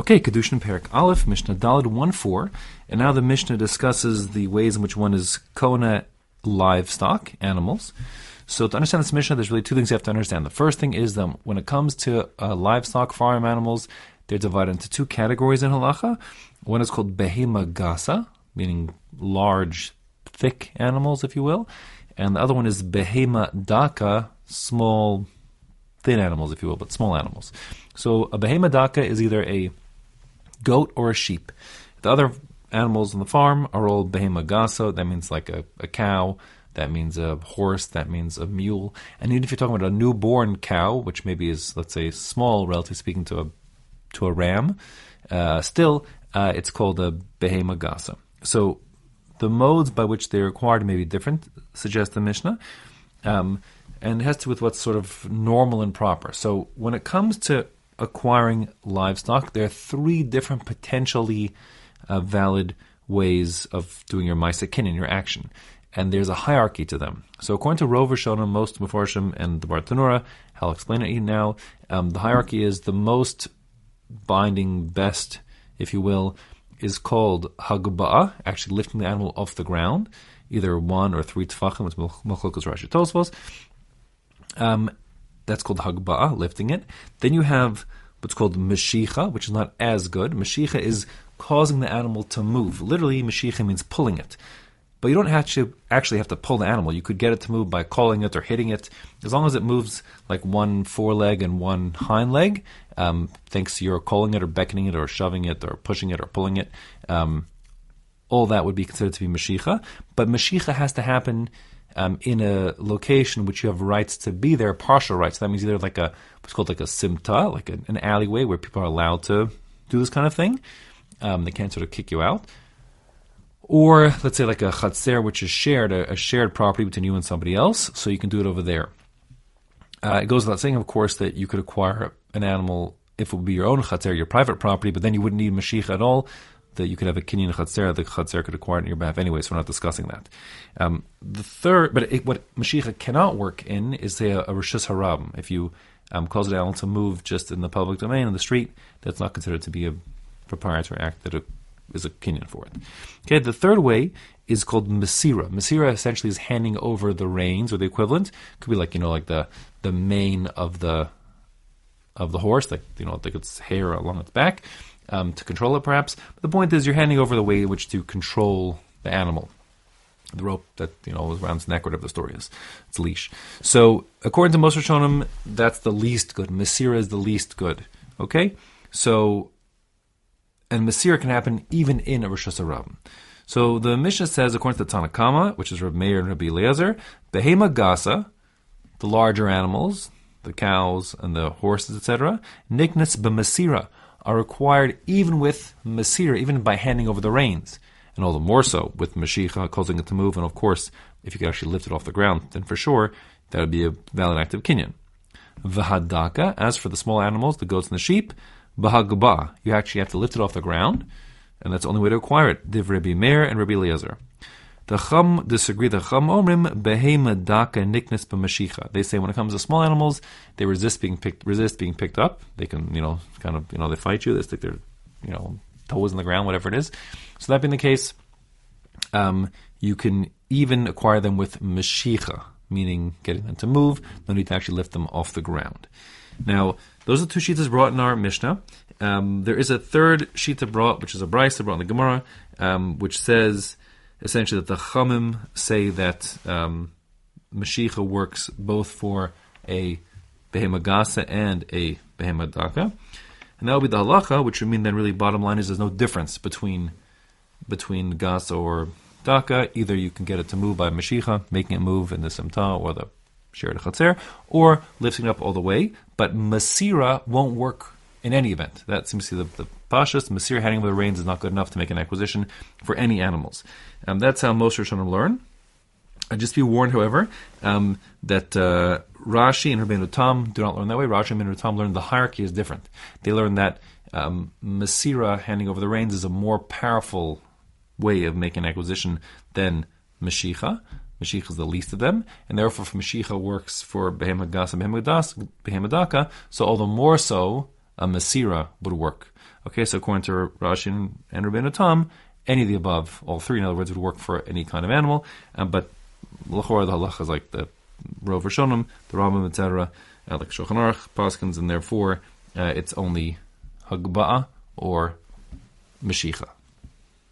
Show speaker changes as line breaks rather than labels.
Okay, Kiddushin Perek Aleph, Mishnah Dalid 1 4. And now the Mishnah discusses the ways in which one is Kona livestock, animals. So to understand this Mishnah, there's really two things you have to understand. The first thing is that when it comes to uh, livestock, farm animals, they're divided into two categories in halacha. One is called behema gasa, meaning large, thick animals, if you will. And the other one is behema daka, small, thin animals, if you will, but small animals. So a behema daka is either a goat or a sheep. The other animals on the farm are all behema gasa. That means like a, a cow. That means a horse. That means a mule. And even if you're talking about a newborn cow, which maybe is let's say small, relatively speaking, to a to a ram, uh, still uh, it's called a behema gasa. So the modes by which they're acquired may be different, suggests the Mishnah. Um, and it has to do with what's sort of normal and proper. So when it comes to acquiring livestock, there are three different potentially uh, valid ways of doing your ma'asakin in your action. And there's a hierarchy to them. So according to Rov Rishonim, most Meforshim, and the Bartenura, I'll explain it now, um, the hierarchy is the most binding, best, if you will, is called hagba'ah, actually lifting the animal off the ground, either one or three tefachim, it's Rashi Tosfos. Um, that's called hagba'ah, lifting it. Then you have what's called meshicha, which is not as good. Meshicha is causing the animal to move. Literally, meshicha means pulling it. But you don't have to actually have to pull the animal. You could get it to move by calling it or hitting it. As long as it moves like one foreleg and one hind leg, um, thanks to your calling it or beckoning it or shoving it or pushing it or pulling it, um, all that would be considered to be meshicha. But meshicha has to happen um, in a location which you have rights to be there, partial rights. That means either like a what's called like a simta, like a, an alleyway where people are allowed to do this kind of thing. Um, they can't sort of kick you out. Or let's say like a chatzer, which is shared, a, a, shared property between you and somebody else, so you can do it over there. Uh, it goes without saying, of course, that you could acquire an animal if it would be your own chatzer, your private property, but then you wouldn't need meshicha at all that you could have a kinyan chatzera, the chatzera could acquire it your behalf anyway, so we're not discussing that. Um, the third, but it, what Meshicha cannot work in is say a, a Reshus Harabim. If you um, cause an animal to move just in the public domain, in the street, that's not considered to be a proprietary act that is a kinyan for it. Okay, the third way is called Masira. Masira essentially is handing over the reins or the equivalent. Could be like, you know, like the, the mane of the of the horse, like you know, like its hair along its back um, to control it, perhaps. But the point is, you're handing over the way in which to control the animal. The rope that you know around its neck, whatever the story is, it's a leash. So, according to most Rishonim, that's the least good. Masira is the least good. Okay, so and Masira can happen even in a reshus harabim. So the Mishnah says, according to the Tanna Kamma, which is Rabbi Meir and Rabbi Eliezer, Behema Gasa, the larger animals, the cows and the horses, etc., Niknas b'Masira, are required even with Masir, even by handing over the reins. And all the more so with Meshicha causing it to move. And of course, if you could actually lift it off the ground, then for sure that would be a valid act of Kinyan. Vahadaka, as for the small animals, the goats and the sheep, Bahagba, you actually have to lift it off the ground, and that's the only way to acquire it. Div Rabbi Meir and Rabbi Eliezer. The Chum disagree. The Chum omrim behema daka niknes b'mashicha. They say when it comes to small animals, they resist being picked. Resist being picked up. They can, you know, kind of, you know, they fight you. They stick their, you know, toes in the ground, whatever it is. So that being the case, um, you can even acquire them with mashicha, meaning getting them to move. No need to actually lift them off the ground. Now, those are two shitos brought in our Mishnah. Um, there is a third shita brought, which is a brisa brought in the Gemara, um, which says essentially that the Chachamim say that um, Meshicha works both for a Behemagasa and a Behemadaka. And that would be the halacha, which would mean then really bottom line is there's no difference between between Gasa or Daka. Either you can get it to move by Meshicha, making it move in the Simta or the Shared Chatzer, or lifting it up all the way. But Masira won't work in any event. That seems to be the, the Pashas. Masir handing over the reins is not good enough to make an acquisition for any animals. Um, that's how most Rishonim learn. Uh, just be warned, however, um, that uh, Rashi and Rabbeinu Tam do not learn that way. Rashi and Rabbeinu Tam learn the hierarchy is different. They learn that um, Masira, handing over the reins, is a more powerful way of making acquisition than Mashicha. Meshicha is the least of them, and therefore, if Meshicha works for Behema Gasa and Behemadaka, so all the more so a Masira would work. Okay, so according to Rashi and Rabbeinu Tam, any of the above, all three, in other words, would work for any kind of animal. Um, but Lachor, the halacha is like the Rov Rishonim, the Rambam, etc., uh, like Shulchan Aruch, Paskins, and therefore uh, it's only Hagba'ah or Mashicha.